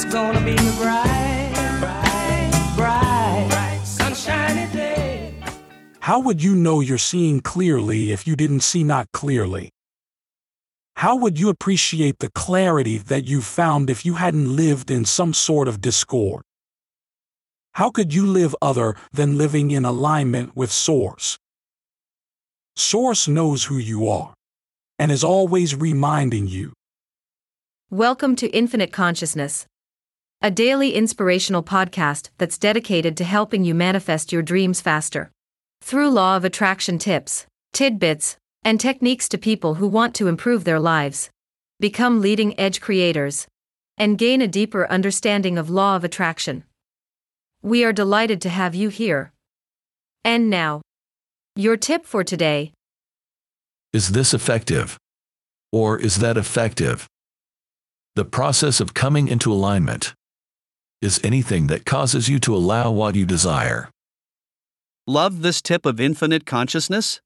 It's gonna be a bright, bright, bright, bright, sunshiny day. How would you know you're seeing clearly if you didn't see not clearly? How would you appreciate the clarity that you found if you hadn't lived in some sort of discord? How could you live other than living in alignment with Source? Source knows who you are and is always reminding you. Welcome to Infinite Consciousness a daily inspirational podcast that's dedicated to helping you manifest your dreams faster. Through law of attraction tips, tidbits, and techniques to people who want to improve their lives, become leading edge creators, and gain a deeper understanding of law of attraction. We are delighted to have you here. And now, your tip for today Is this effective? Or is that effective? The process of coming into alignment is anything that causes you to allow what you desire. Love this tip of infinite consciousness?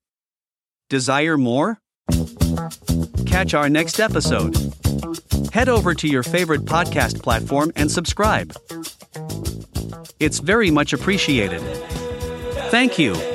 Desire more? Catch our next episode. Head over to your favorite podcast platform and subscribe. It's very much appreciated. Thank you.